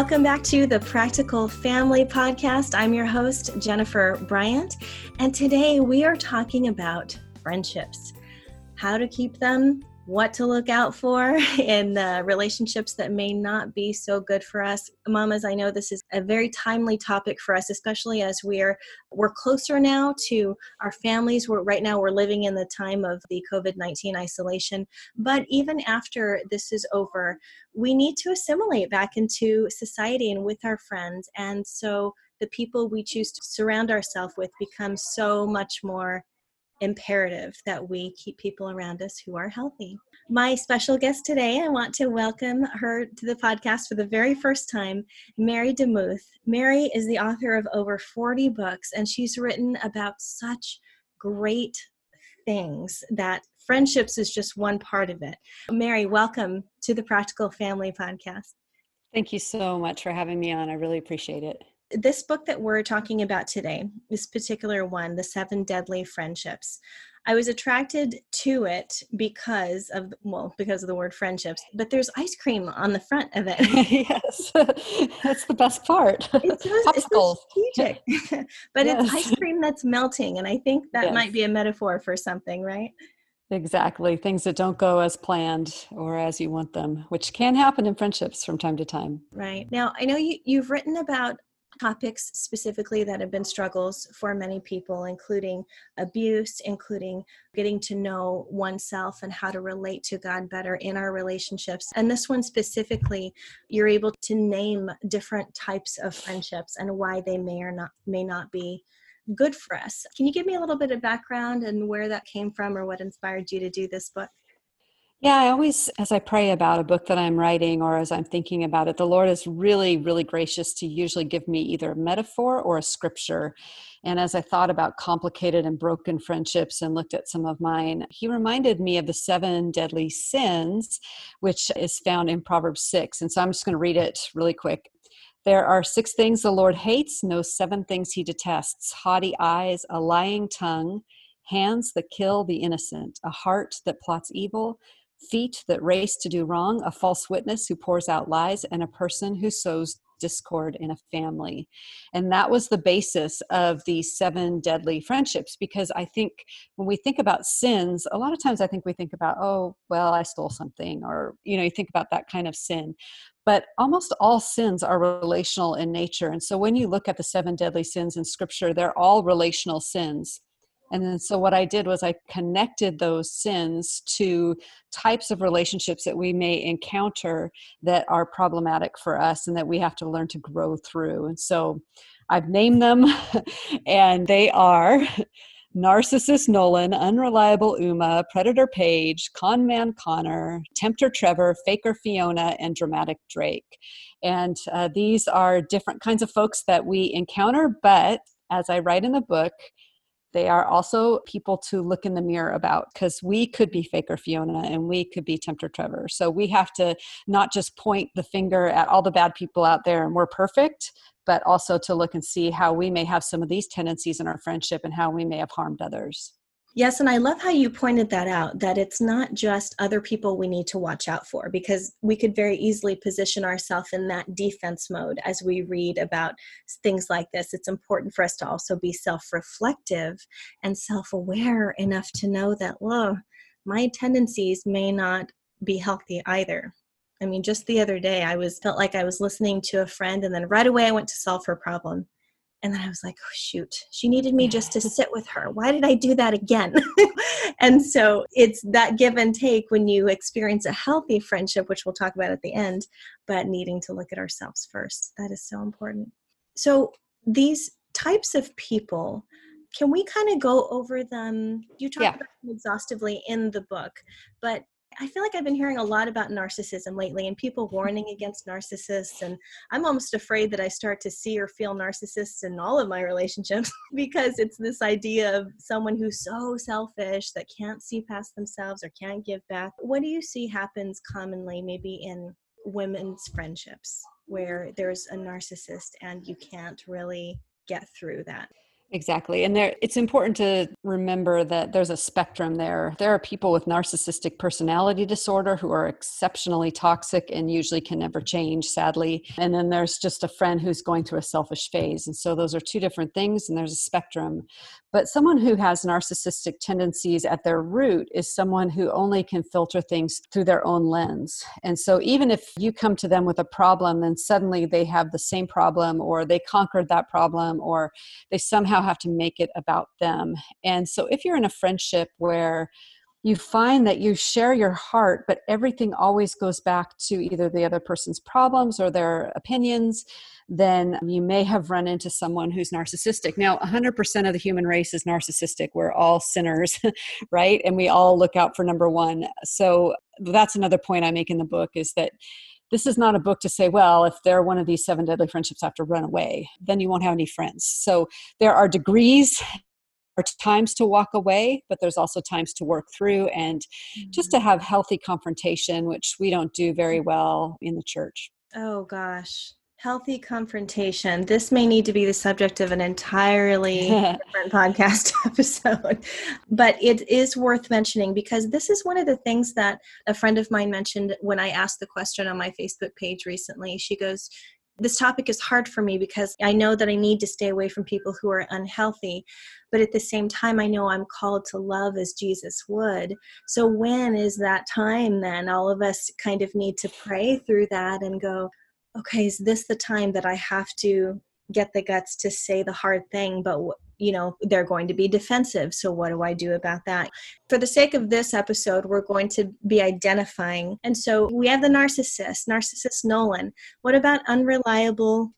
welcome back to the Practical Family Podcast. I'm your host, Jennifer Bryant, and today we are talking about friendships how to keep them, what to look out for in uh, relationships that may not be so good for us. Mamas, I know this is a very timely topic for us, especially as we're we're closer now to our families. We're right now we're living in the time of the COVID-19 isolation, but even after this is over, we need to assimilate back into society and with our friends. And so the people we choose to surround ourselves with become so much more imperative that we keep people around us who are healthy. My special guest today, I want to welcome her to the podcast for the very first time, Mary DeMuth. Mary is the author of over 40 books, and she's written about such great things that friendships is just one part of it. Mary, welcome to the Practical Family Podcast. Thank you so much for having me on. I really appreciate it this book that we're talking about today, this particular one, The Seven Deadly Friendships, I was attracted to it because of well, because of the word friendships. But there's ice cream on the front of it. yes, that's the best part. It's so, it's so strategic, but yes. it's ice cream that's melting, and I think that yes. might be a metaphor for something, right? Exactly. Things that don't go as planned or as you want them, which can happen in friendships from time to time. Right. Now, I know you, you've written about topics specifically that have been struggles for many people, including abuse, including getting to know oneself and how to relate to God better in our relationships. And this one specifically, you're able to name different types of friendships and why they may or not may not be good for us. Can you give me a little bit of background and where that came from or what inspired you to do this book? Yeah, I always, as I pray about a book that I'm writing or as I'm thinking about it, the Lord is really, really gracious to usually give me either a metaphor or a scripture. And as I thought about complicated and broken friendships and looked at some of mine, He reminded me of the seven deadly sins, which is found in Proverbs 6. And so I'm just going to read it really quick. There are six things the Lord hates, no seven things He detests haughty eyes, a lying tongue, hands that kill the innocent, a heart that plots evil feet that race to do wrong, a false witness who pours out lies, and a person who sows discord in a family. And that was the basis of these seven deadly friendships because I think when we think about sins, a lot of times I think we think about, oh, well, I stole something, or, you know, you think about that kind of sin. But almost all sins are relational in nature. And so when you look at the seven deadly sins in scripture, they're all relational sins. And then, so what I did was I connected those sins to types of relationships that we may encounter that are problematic for us and that we have to learn to grow through. And so I've named them, and they are Narcissist Nolan, Unreliable Uma, Predator Paige, Conman Connor, Tempter Trevor, Faker Fiona, and Dramatic Drake. And uh, these are different kinds of folks that we encounter, but as I write in the book, they are also people to look in the mirror about because we could be Faker Fiona and we could be Tempter Trevor. So we have to not just point the finger at all the bad people out there and we're perfect, but also to look and see how we may have some of these tendencies in our friendship and how we may have harmed others. Yes, and I love how you pointed that out that it's not just other people we need to watch out for because we could very easily position ourselves in that defense mode as we read about things like this. It's important for us to also be self reflective and self aware enough to know that, well, my tendencies may not be healthy either. I mean, just the other day, I was felt like I was listening to a friend, and then right away I went to solve her problem and then I was like, oh, shoot, she needed me just to sit with her. Why did I do that again? and so it's that give and take when you experience a healthy friendship, which we'll talk about at the end, but needing to look at ourselves first. That is so important. So these types of people, can we kind of go over them? You talk yeah. about them exhaustively in the book, but I feel like I've been hearing a lot about narcissism lately and people warning against narcissists. And I'm almost afraid that I start to see or feel narcissists in all of my relationships because it's this idea of someone who's so selfish that can't see past themselves or can't give back. What do you see happens commonly, maybe in women's friendships, where there's a narcissist and you can't really get through that? Exactly. And there it's important to remember that there's a spectrum there. There are people with narcissistic personality disorder who are exceptionally toxic and usually can never change, sadly. And then there's just a friend who's going through a selfish phase. And so those are two different things and there's a spectrum. But someone who has narcissistic tendencies at their root is someone who only can filter things through their own lens. And so even if you come to them with a problem, then suddenly they have the same problem or they conquered that problem or they somehow have to make it about them. And so if you're in a friendship where you find that you share your heart, but everything always goes back to either the other person's problems or their opinions, then you may have run into someone who's narcissistic. Now, 100% of the human race is narcissistic. We're all sinners, right? And we all look out for number one. So that's another point I make in the book is that this is not a book to say, well, if they're one of these seven deadly friendships, I have to run away. Then you won't have any friends. So there are degrees are times to walk away, but there's also times to work through and just to mm. have healthy confrontation, which we don't do very well in the church. Oh, gosh. Healthy confrontation. This may need to be the subject of an entirely different podcast episode, but it is worth mentioning because this is one of the things that a friend of mine mentioned when I asked the question on my Facebook page recently. She goes, this topic is hard for me because I know that I need to stay away from people who are unhealthy. But at the same time, I know I'm called to love as Jesus would. So, when is that time then? All of us kind of need to pray through that and go, okay, is this the time that I have to get the guts to say the hard thing, but you know they're going to be defensive so what do i do about that? For the sake of this episode we're going to be identifying and so we have the narcissist narcissist nolan. What about unreliable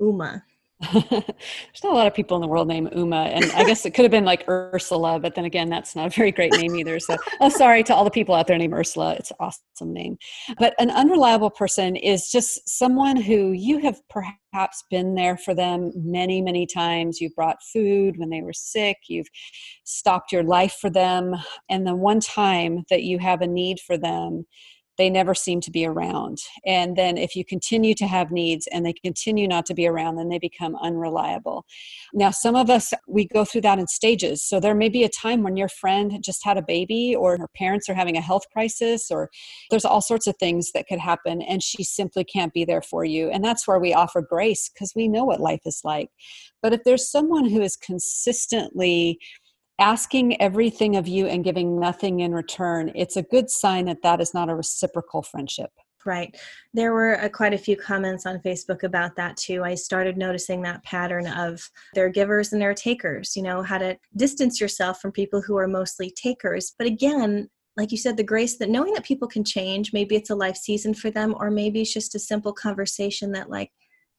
uma There's not a lot of people in the world named Uma, and I guess it could have been like Ursula, but then again, that's not a very great name either. So, oh, sorry to all the people out there named Ursula. It's an awesome name. But an unreliable person is just someone who you have perhaps been there for them many, many times. You've brought food when they were sick, you've stopped your life for them, and the one time that you have a need for them, they never seem to be around. And then if you continue to have needs and they continue not to be around, then they become unreliable. Now, some of us, we go through that in stages. So there may be a time when your friend just had a baby or her parents are having a health crisis, or there's all sorts of things that could happen, and she simply can't be there for you. And that's where we offer grace because we know what life is like. But if there's someone who is consistently, asking everything of you and giving nothing in return, it's a good sign that that is not a reciprocal friendship. Right. There were uh, quite a few comments on Facebook about that too. I started noticing that pattern of their givers and their takers, you know, how to distance yourself from people who are mostly takers. But again, like you said, the grace that knowing that people can change, maybe it's a life season for them, or maybe it's just a simple conversation that, like,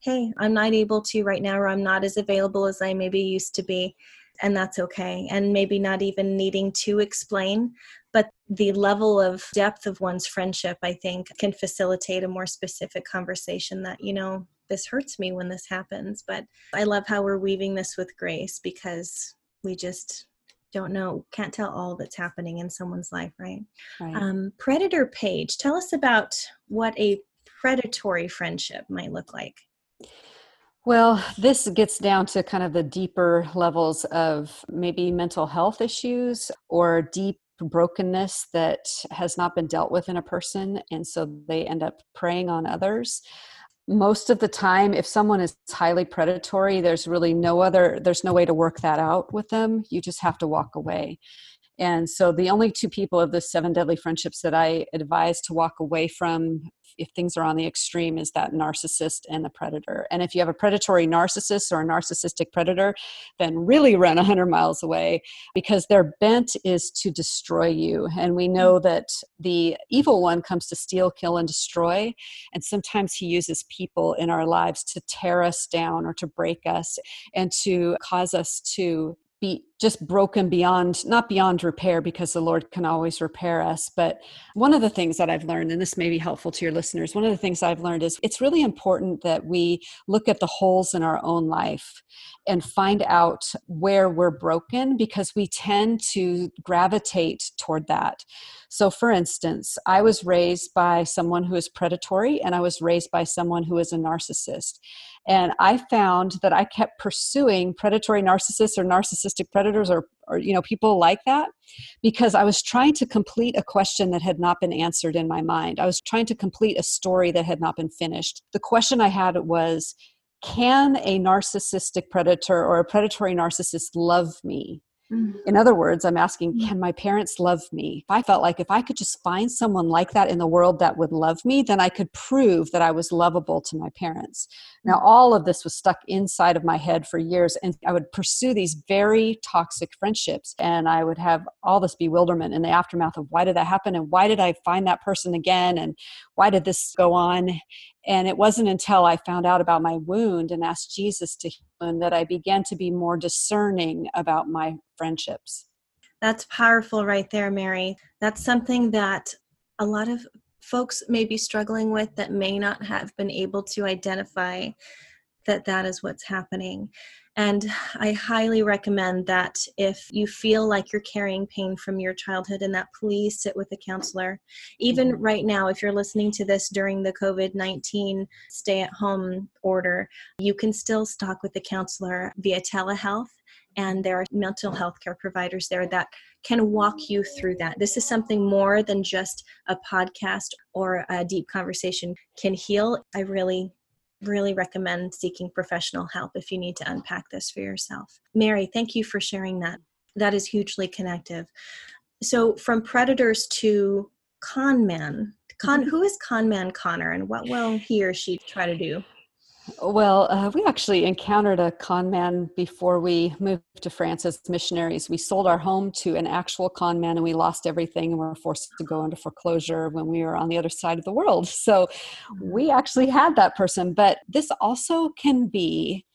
hey, I'm not able to right now, or I'm not as available as I maybe used to be and that's okay. And maybe not even needing to explain, but the level of depth of one's friendship, I think, can facilitate a more specific conversation that, you know, this hurts me when this happens. But I love how we're weaving this with grace because we just don't know, can't tell all that's happening in someone's life, right? right. Um, Predator Paige, tell us about what a predatory friendship might look like. Well, this gets down to kind of the deeper levels of maybe mental health issues or deep brokenness that has not been dealt with in a person. And so they end up preying on others. Most of the time, if someone is highly predatory, there's really no other, there's no way to work that out with them. You just have to walk away. And so the only two people of the seven deadly friendships that I advise to walk away from if things are on the extreme is that narcissist and the predator. And if you have a predatory narcissist or a narcissistic predator, then really run 100 miles away because their bent is to destroy you. And we know mm. that the evil one comes to steal, kill, and destroy. And sometimes he uses people in our lives to tear us down or to break us and to cause us to be just broken beyond not beyond repair because the lord can always repair us but one of the things that i've learned and this may be helpful to your listeners one of the things i've learned is it's really important that we look at the holes in our own life and find out where we're broken because we tend to gravitate toward that. So for instance i was raised by someone who is predatory and i was raised by someone who is a narcissist. And i found that i kept pursuing predatory narcissists or narcissistic predators or, or you know people like that? Because i was trying to complete a question that had not been answered in my mind. I was trying to complete a story that had not been finished. The question i had was can a narcissistic predator or a predatory narcissist love me. In other words, I'm asking, can my parents love me? If I felt like if I could just find someone like that in the world that would love me, then I could prove that I was lovable to my parents. Now, mm-hmm. all of this was stuck inside of my head for years, and I would pursue these very toxic friendships, and I would have all this bewilderment in the aftermath of why did that happen, and why did I find that person again, and why did this go on? And it wasn't until I found out about my wound and asked Jesus to heal that I began to be more discerning about my friendships. That's powerful right there, Mary. That's something that a lot of folks may be struggling with that may not have been able to identify that that is what's happening. And I highly recommend that if you feel like you're carrying pain from your childhood and that please sit with a counselor. Even mm-hmm. right now, if you're listening to this during the COVID 19 stay at home order, you can still talk with the counselor via telehealth. And there are mental health care providers there that can walk you through that. This is something more than just a podcast or a deep conversation can heal. I really really recommend seeking professional help if you need to unpack this for yourself. Mary, thank you for sharing that. That is hugely connective. So, from predators to con man, con, mm-hmm. who is con man Connor and what will he or she try to do? Well, uh, we actually encountered a con man before we moved to France as missionaries. We sold our home to an actual con man and we lost everything and we were forced to go into foreclosure when we were on the other side of the world. So we actually had that person. But this also can be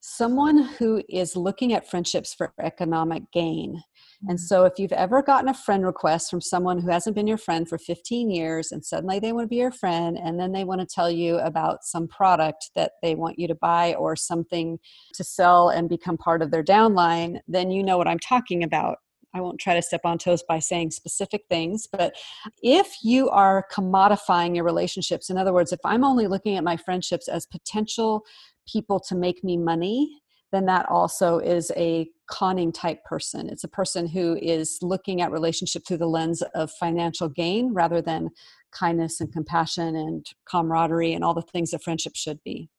someone who is looking at friendships for economic gain. And so, if you've ever gotten a friend request from someone who hasn't been your friend for 15 years and suddenly they want to be your friend, and then they want to tell you about some product that they want you to buy or something to sell and become part of their downline, then you know what I'm talking about. I won't try to step on toes by saying specific things, but if you are commodifying your relationships, in other words, if I'm only looking at my friendships as potential people to make me money, then that also is a conning type person. It's a person who is looking at relationship through the lens of financial gain rather than kindness and compassion and camaraderie and all the things that friendship should be.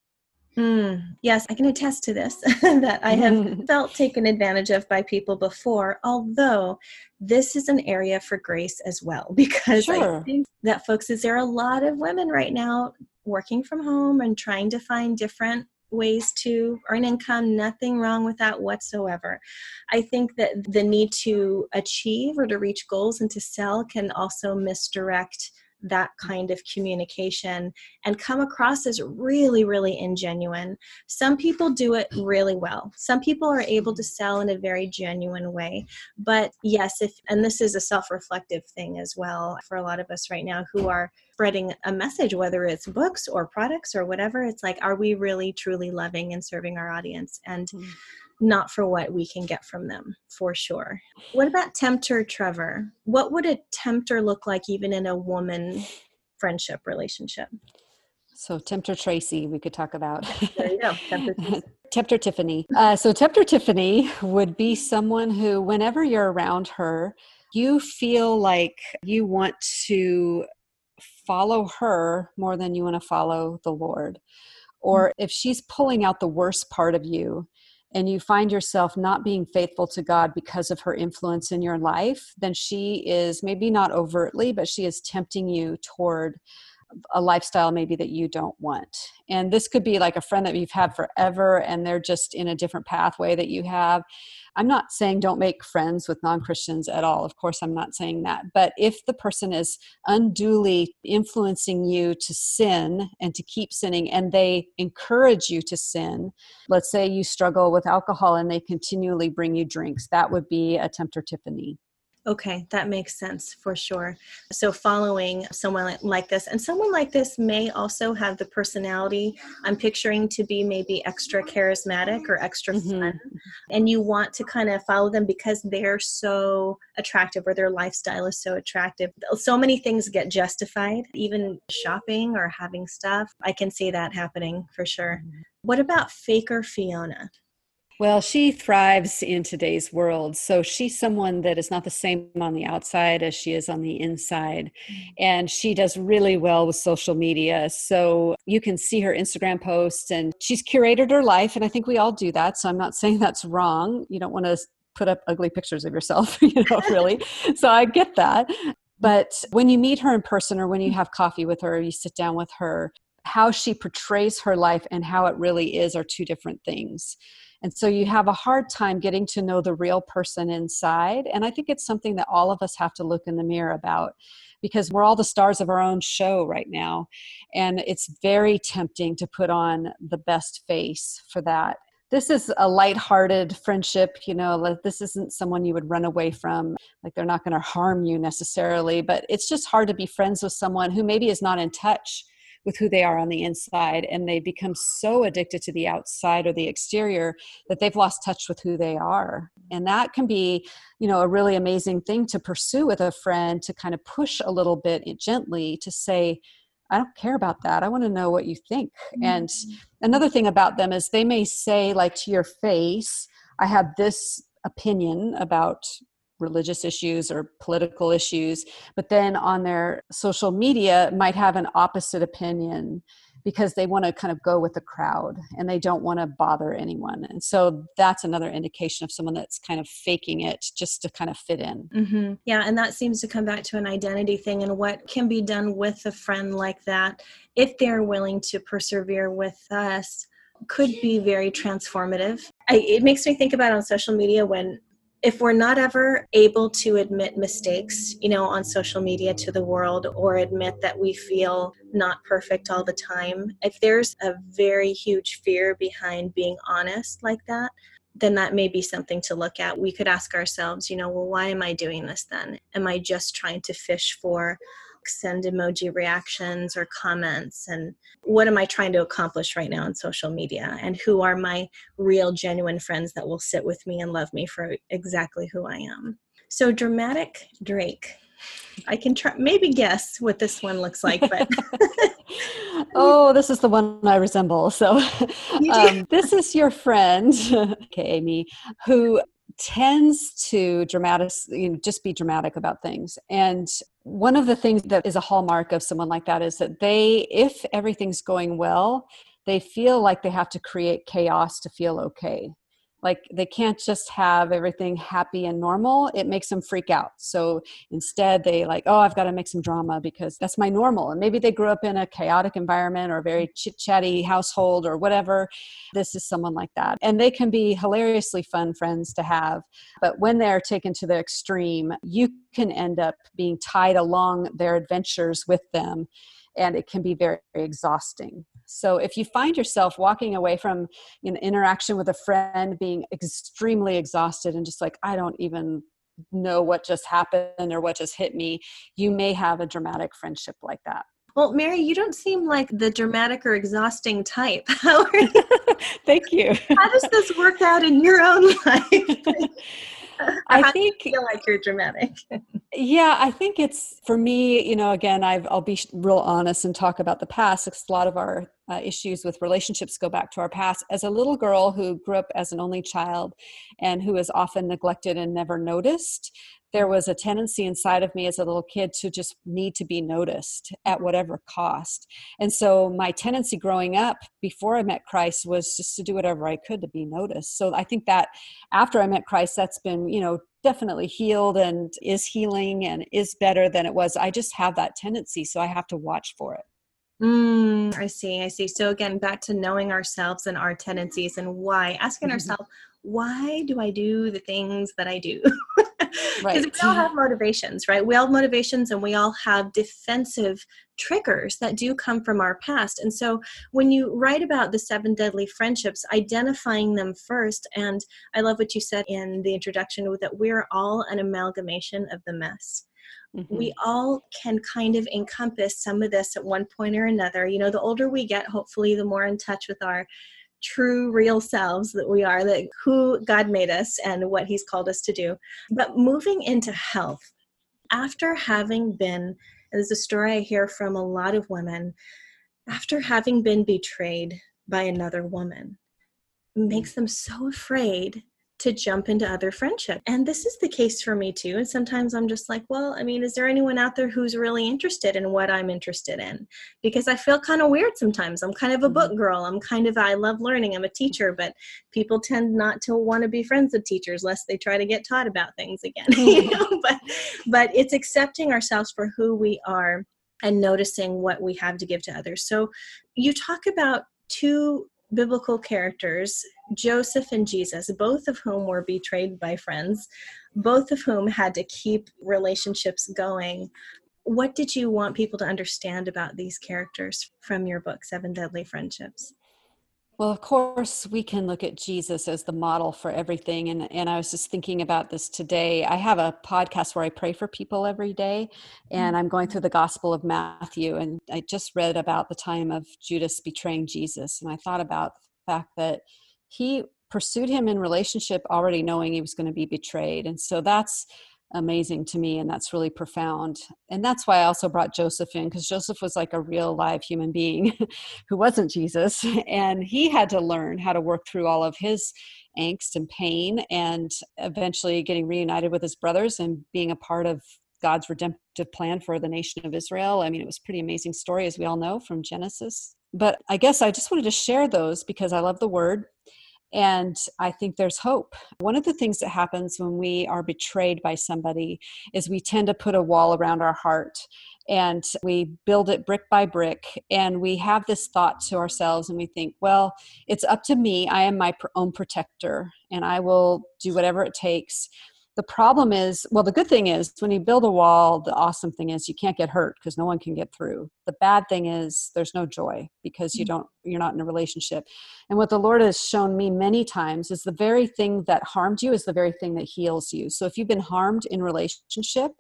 Mm, yes, I can attest to this that I have felt taken advantage of by people before, although this is an area for grace as well, because sure. I think that, folks, is there are a lot of women right now working from home and trying to find different ways to earn income, nothing wrong with that whatsoever. I think that the need to achieve or to reach goals and to sell can also misdirect that kind of communication and come across as really, really ingenuine. Some people do it really well. Some people are able to sell in a very genuine way. But yes, if and this is a self-reflective thing as well for a lot of us right now who are spreading a message, whether it's books or products or whatever, it's like, are we really truly loving and serving our audience? And mm not for what we can get from them, for sure. What about tempter Trevor? What would a tempter look like even in a woman friendship relationship? So, Tempter Tracy, we could talk about. There you go. Tempter, Tempter Tiffany. Uh, so, Tempter Tiffany would be someone who, whenever you're around her, you feel like you want to follow her more than you want to follow the Lord. Or mm. if she's pulling out the worst part of you, and you find yourself not being faithful to God because of her influence in your life, then she is maybe not overtly, but she is tempting you toward a lifestyle maybe that you don't want. And this could be like a friend that you've had forever and they're just in a different pathway that you have. I'm not saying don't make friends with non Christians at all. Of course, I'm not saying that. But if the person is unduly influencing you to sin and to keep sinning, and they encourage you to sin, let's say you struggle with alcohol and they continually bring you drinks, that would be a tempter Tiffany. Okay, that makes sense for sure. So, following someone like this, and someone like this may also have the personality I'm picturing to be maybe extra charismatic or extra mm-hmm. fun. And you want to kind of follow them because they're so attractive or their lifestyle is so attractive. So many things get justified, even shopping or having stuff. I can see that happening for sure. Mm-hmm. What about Faker Fiona? Well, she thrives in today's world. So she's someone that is not the same on the outside as she is on the inside. Mm. And she does really well with social media. So you can see her Instagram posts and she's curated her life. And I think we all do that. So I'm not saying that's wrong. You don't want to put up ugly pictures of yourself, you know, really. so I get that. But when you meet her in person or when you have coffee with her, or you sit down with her, how she portrays her life and how it really is are two different things. And so you have a hard time getting to know the real person inside. And I think it's something that all of us have to look in the mirror about because we're all the stars of our own show right now. And it's very tempting to put on the best face for that. This is a light-hearted friendship, you know, this isn't someone you would run away from. Like they're not going to harm you necessarily, but it's just hard to be friends with someone who maybe is not in touch with who they are on the inside and they become so addicted to the outside or the exterior that they've lost touch with who they are and that can be you know a really amazing thing to pursue with a friend to kind of push a little bit gently to say I don't care about that. I want to know what you think. Mm-hmm. And another thing about them is they may say, like to your face, I have this opinion about religious issues or political issues, but then on their social media might have an opposite opinion because they want to kind of go with the crowd and they don't want to bother anyone. And so that's another indication of someone that's kind of faking it just to kind of fit in. Mm-hmm. Yeah, and that seems to come back to an identity thing and what can be done with a friend like that if they're willing to persevere with us could be very transformative. I, it makes me think about on social media when if we're not ever able to admit mistakes, you know, on social media to the world or admit that we feel not perfect all the time, if there's a very huge fear behind being honest like that, then that may be something to look at. We could ask ourselves, you know, well, why am I doing this then? Am I just trying to fish for send emoji reactions or comments and what am i trying to accomplish right now on social media? And who are my real genuine friends that will sit with me and love me for exactly who i am? So dramatic drake. I can try maybe guess what this one looks like but oh this is the one i resemble so um, this is your friend okay amy who tends to dramatic you know, just be dramatic about things. And one of the things that is a hallmark of someone like that is that they if everything's going well they feel like they have to create chaos to feel okay like they can't just have everything happy and normal it makes them freak out. So instead they like oh i've got to make some drama because that's my normal. And maybe they grew up in a chaotic environment or a very chit chatty household or whatever. This is someone like that. And they can be hilariously fun friends to have but when they're taken to the extreme you can end up being tied along their adventures with them and it can be very, very exhausting so if you find yourself walking away from an interaction with a friend being extremely exhausted and just like, I don't even know what just happened or what just hit me, you may have a dramatic friendship like that. Well, Mary, you don't seem like the dramatic or exhausting type. How are you? Thank you. How does this work out in your own life? I think you feel like you're dramatic. yeah, I think it's for me. You know, again, i will be real honest and talk about the past. Because a lot of our uh, issues with relationships go back to our past. As a little girl who grew up as an only child, and who is often neglected and never noticed, there was a tendency inside of me as a little kid to just need to be noticed at whatever cost. And so my tendency growing up before I met Christ was just to do whatever I could to be noticed. So I think that after I met Christ, that's been, you know, definitely healed and is healing and is better than it was. I just have that tendency, so I have to watch for it. Mm, I see. I see. So again, back to knowing ourselves and our tendencies and why, asking mm-hmm. ourselves, why do I do the things that I do? Because right. we all have motivations, right? We all have motivations and we all have defensive triggers that do come from our past. And so when you write about the seven deadly friendships, identifying them first, and I love what you said in the introduction that we're all an amalgamation of the mess. Mm-hmm. We all can kind of encompass some of this at one point or another. You know, the older we get, hopefully, the more in touch with our true real selves that we are that who god made us and what he's called us to do but moving into health after having been there's a story i hear from a lot of women after having been betrayed by another woman makes them so afraid to jump into other friendship. And this is the case for me too. And sometimes I'm just like, well, I mean, is there anyone out there who's really interested in what I'm interested in? Because I feel kind of weird sometimes. I'm kind of a book mm-hmm. girl. I'm kind of, I love learning. I'm a teacher, but people tend not to want to be friends with teachers lest they try to get taught about things again. you know? but, but it's accepting ourselves for who we are and noticing what we have to give to others. So you talk about two biblical characters, Joseph and Jesus, both of whom were betrayed by friends, both of whom had to keep relationships going. What did you want people to understand about these characters from your book, Seven Deadly Friendships? Well, of course, we can look at Jesus as the model for everything. And, and I was just thinking about this today. I have a podcast where I pray for people every day, and I'm going through the Gospel of Matthew. And I just read about the time of Judas betraying Jesus. And I thought about the fact that he pursued him in relationship already knowing he was going to be betrayed. And so that's amazing to me and that's really profound and that's why i also brought joseph in because joseph was like a real live human being who wasn't jesus and he had to learn how to work through all of his angst and pain and eventually getting reunited with his brothers and being a part of god's redemptive plan for the nation of israel i mean it was pretty amazing story as we all know from genesis but i guess i just wanted to share those because i love the word and I think there's hope. One of the things that happens when we are betrayed by somebody is we tend to put a wall around our heart and we build it brick by brick. And we have this thought to ourselves and we think, well, it's up to me. I am my own protector and I will do whatever it takes the problem is well the good thing is when you build a wall the awesome thing is you can't get hurt because no one can get through. The bad thing is there's no joy because you mm. don't you're not in a relationship. And what the lord has shown me many times is the very thing that harmed you is the very thing that heals you. So if you've been harmed in relationship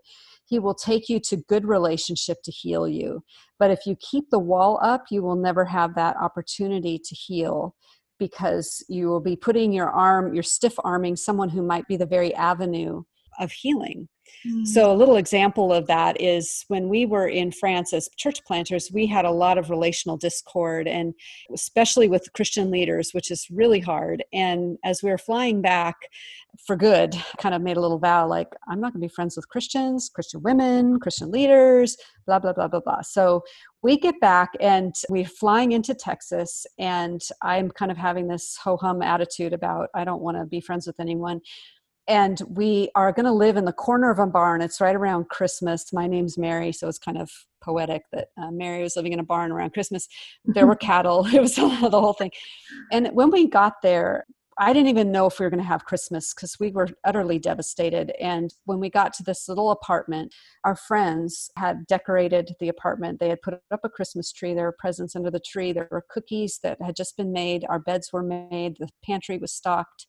he will take you to good relationship to heal you. But if you keep the wall up you will never have that opportunity to heal because you will be putting your arm, you're stiff arming someone who might be the very avenue of healing. Mm. So, a little example of that is when we were in France as church planters, we had a lot of relational discord, and especially with Christian leaders, which is really hard. And as we were flying back for good, kind of made a little vow like, I'm not going to be friends with Christians, Christian women, Christian leaders, blah, blah, blah, blah, blah. So, we get back and we're flying into Texas, and I'm kind of having this ho hum attitude about I don't want to be friends with anyone and we are going to live in the corner of a barn. It's right around Christmas. My name's Mary, so it's kind of poetic that uh, Mary was living in a barn around Christmas. There were cattle. It was the whole thing. And when we got there, I didn't even know if we were going to have Christmas because we were utterly devastated. And when we got to this little apartment, our friends had decorated the apartment. They had put up a Christmas tree. There were presents under the tree. There were cookies that had just been made. Our beds were made. The pantry was stocked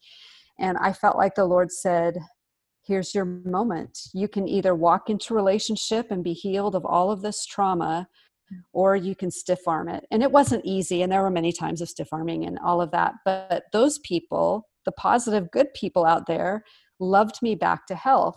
and I felt like the Lord said, Here's your moment. You can either walk into relationship and be healed of all of this trauma, or you can stiff arm it. And it wasn't easy. And there were many times of stiff arming and all of that. But those people, the positive, good people out there, loved me back to health.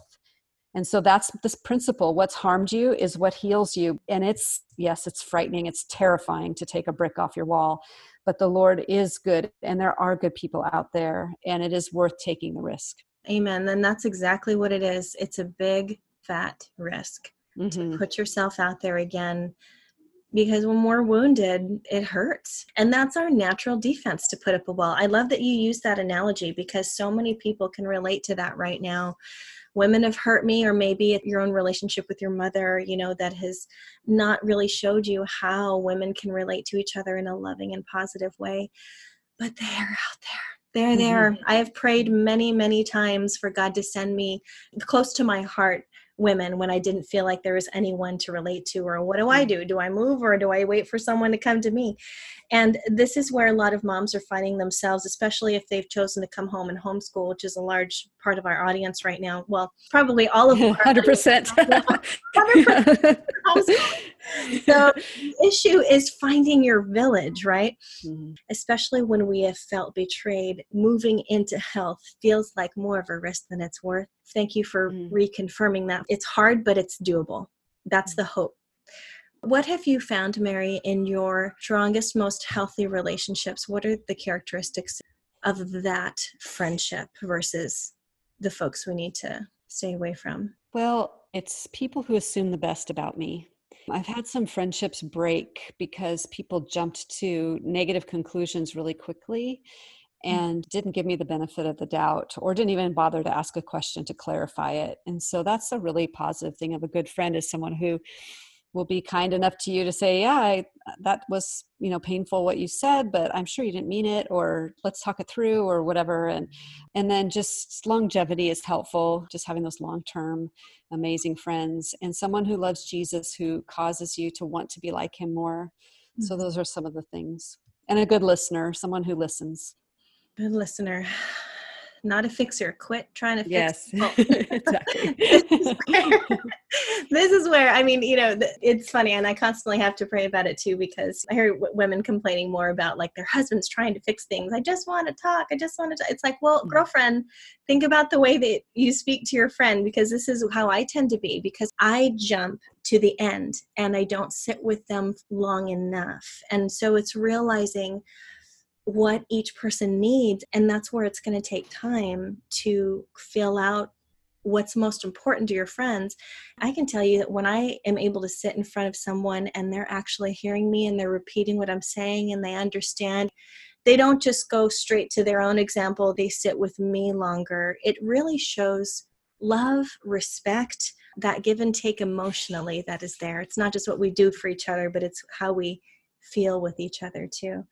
And so that's this principle. What's harmed you is what heals you. And it's, yes, it's frightening. It's terrifying to take a brick off your wall but the Lord is good and there are good people out there and it is worth taking the risk. Amen. Then that's exactly what it is. It's a big fat risk mm-hmm. to put yourself out there again because when we're wounded, it hurts. And that's our natural defense to put up a wall. I love that you use that analogy because so many people can relate to that right now women have hurt me or maybe your own relationship with your mother you know that has not really showed you how women can relate to each other in a loving and positive way. But they're out there. They're mm-hmm. there. I have prayed many many times for god to send me close to my heart women when I didn't feel like there was anyone to relate to, or what do I mm. do? Do I move or do I wait for someone to come to me? And this is where a lot of moms are finding themselves, especially if they've chosen to come home and homeschool, which is a large part of our audience right now. Well, probably all of them. 100%. 100% so the issue is finding your village, right? Mm-hmm. Especially when we have felt betrayed, moving into health feels like more of a risk than it's worth. Thank you for mm-hmm. reconfirming that. It's hard, but it's doable. That's mm-hmm. the hope. What have you found, Mary, in your strongest, most healthy relationships? What are the characteristics of that friendship versus the folks we need to stay away from? Well, it's people who assume the best about me. I've had some friendships break because people jumped to negative conclusions really quickly mm. And didn't give me the benefit of the doubt or didn't even bother to ask a question to clarify it. And so that's a really positive thing of a good friend is someone who will be kind enough to you to say yeah I, that was you know painful what you said but i'm sure you didn't mean it or let's talk it through or whatever and and then just longevity is helpful just having those long term amazing friends and someone who loves jesus who causes you to want to be like him more mm-hmm. so those are some of the things and a good listener someone who listens listener not a fixer. Quit trying to fix. Yes, exactly. this is where I mean, you know, it's funny, and I constantly have to pray about it too because I hear women complaining more about like their husbands trying to fix things. I just want to talk. I just want to. It's like, well, mm. girlfriend, think about the way that you speak to your friend because this is how I tend to be because I jump to the end and I don't sit with them long enough, and so it's realizing what each person needs and that's where it's going to take time to fill out what's most important to your friends. I can tell you that when i am able to sit in front of someone and they're actually hearing me and they're repeating what i'm saying and they understand they don't just go straight to their own example they sit with me longer. It really shows love respect that give and take emotionally that is there. It's not just what we do for each other but it's how we feel with each other too.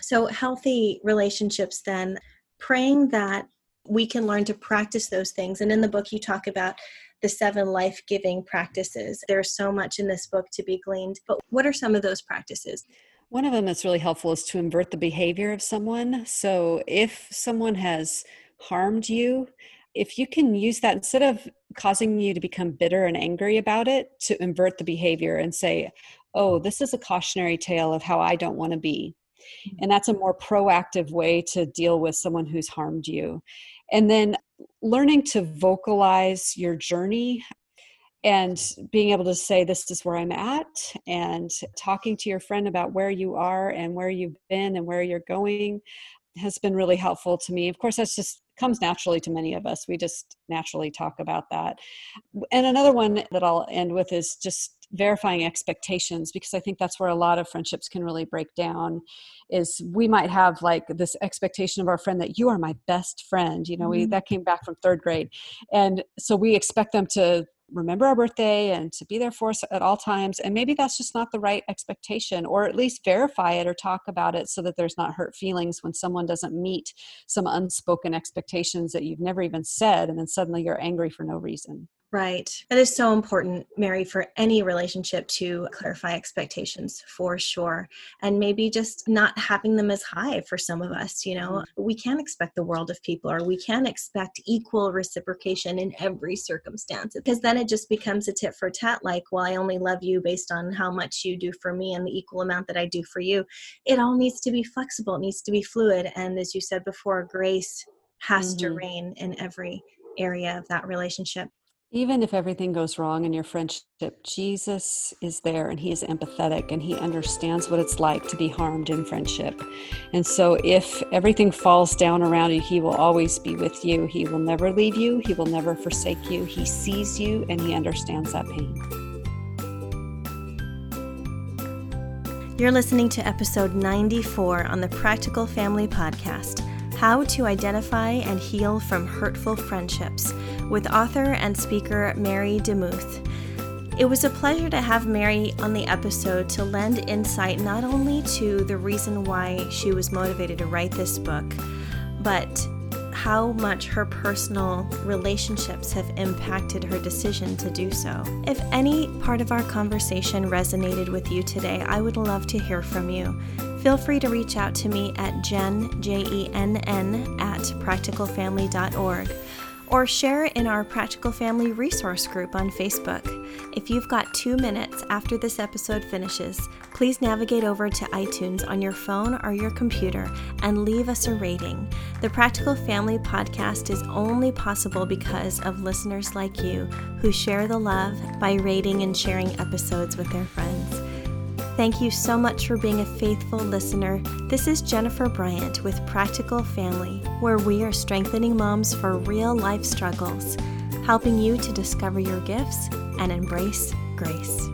So, healthy relationships, then, praying that we can learn to practice those things. And in the book, you talk about the seven life giving practices. There's so much in this book to be gleaned, but what are some of those practices? One of them that's really helpful is to invert the behavior of someone. So, if someone has harmed you, if you can use that instead of causing you to become bitter and angry about it, to invert the behavior and say, oh, this is a cautionary tale of how I don't want to be. Mm-hmm. And that's a more proactive way to deal with someone who's harmed you. And then learning to vocalize your journey and being able to say, This is where I'm at, and talking to your friend about where you are and where you've been and where you're going has been really helpful to me. Of course, that's just comes naturally to many of us. We just naturally talk about that. And another one that I'll end with is just verifying expectations because i think that's where a lot of friendships can really break down is we might have like this expectation of our friend that you are my best friend you know mm-hmm. we that came back from third grade and so we expect them to remember our birthday and to be there for us at all times and maybe that's just not the right expectation or at least verify it or talk about it so that there's not hurt feelings when someone doesn't meet some unspoken expectations that you've never even said and then suddenly you're angry for no reason Right. That is so important, Mary, for any relationship to clarify expectations for sure. And maybe just not having them as high for some of us. You know, mm-hmm. we can't expect the world of people or we can't expect equal reciprocation in every circumstance because then it just becomes a tit for tat like, well, I only love you based on how much you do for me and the equal amount that I do for you. It all needs to be flexible, it needs to be fluid. And as you said before, grace has mm-hmm. to reign in every area of that relationship. Even if everything goes wrong in your friendship, Jesus is there and he is empathetic and he understands what it's like to be harmed in friendship. And so if everything falls down around you, he will always be with you. He will never leave you, he will never forsake you. He sees you and he understands that pain. You're listening to episode 94 on the Practical Family Podcast How to Identify and Heal from Hurtful Friendships with author and speaker Mary DeMuth. It was a pleasure to have Mary on the episode to lend insight not only to the reason why she was motivated to write this book, but how much her personal relationships have impacted her decision to do so. If any part of our conversation resonated with you today, I would love to hear from you. Feel free to reach out to me at jen, J-E-N-N, at practicalfamily.org or share in our Practical Family resource group on Facebook. If you've got two minutes after this episode finishes, please navigate over to iTunes on your phone or your computer and leave us a rating. The Practical Family podcast is only possible because of listeners like you who share the love by rating and sharing episodes with their friends. Thank you so much for being a faithful listener. This is Jennifer Bryant with Practical Family, where we are strengthening moms for real life struggles, helping you to discover your gifts and embrace grace.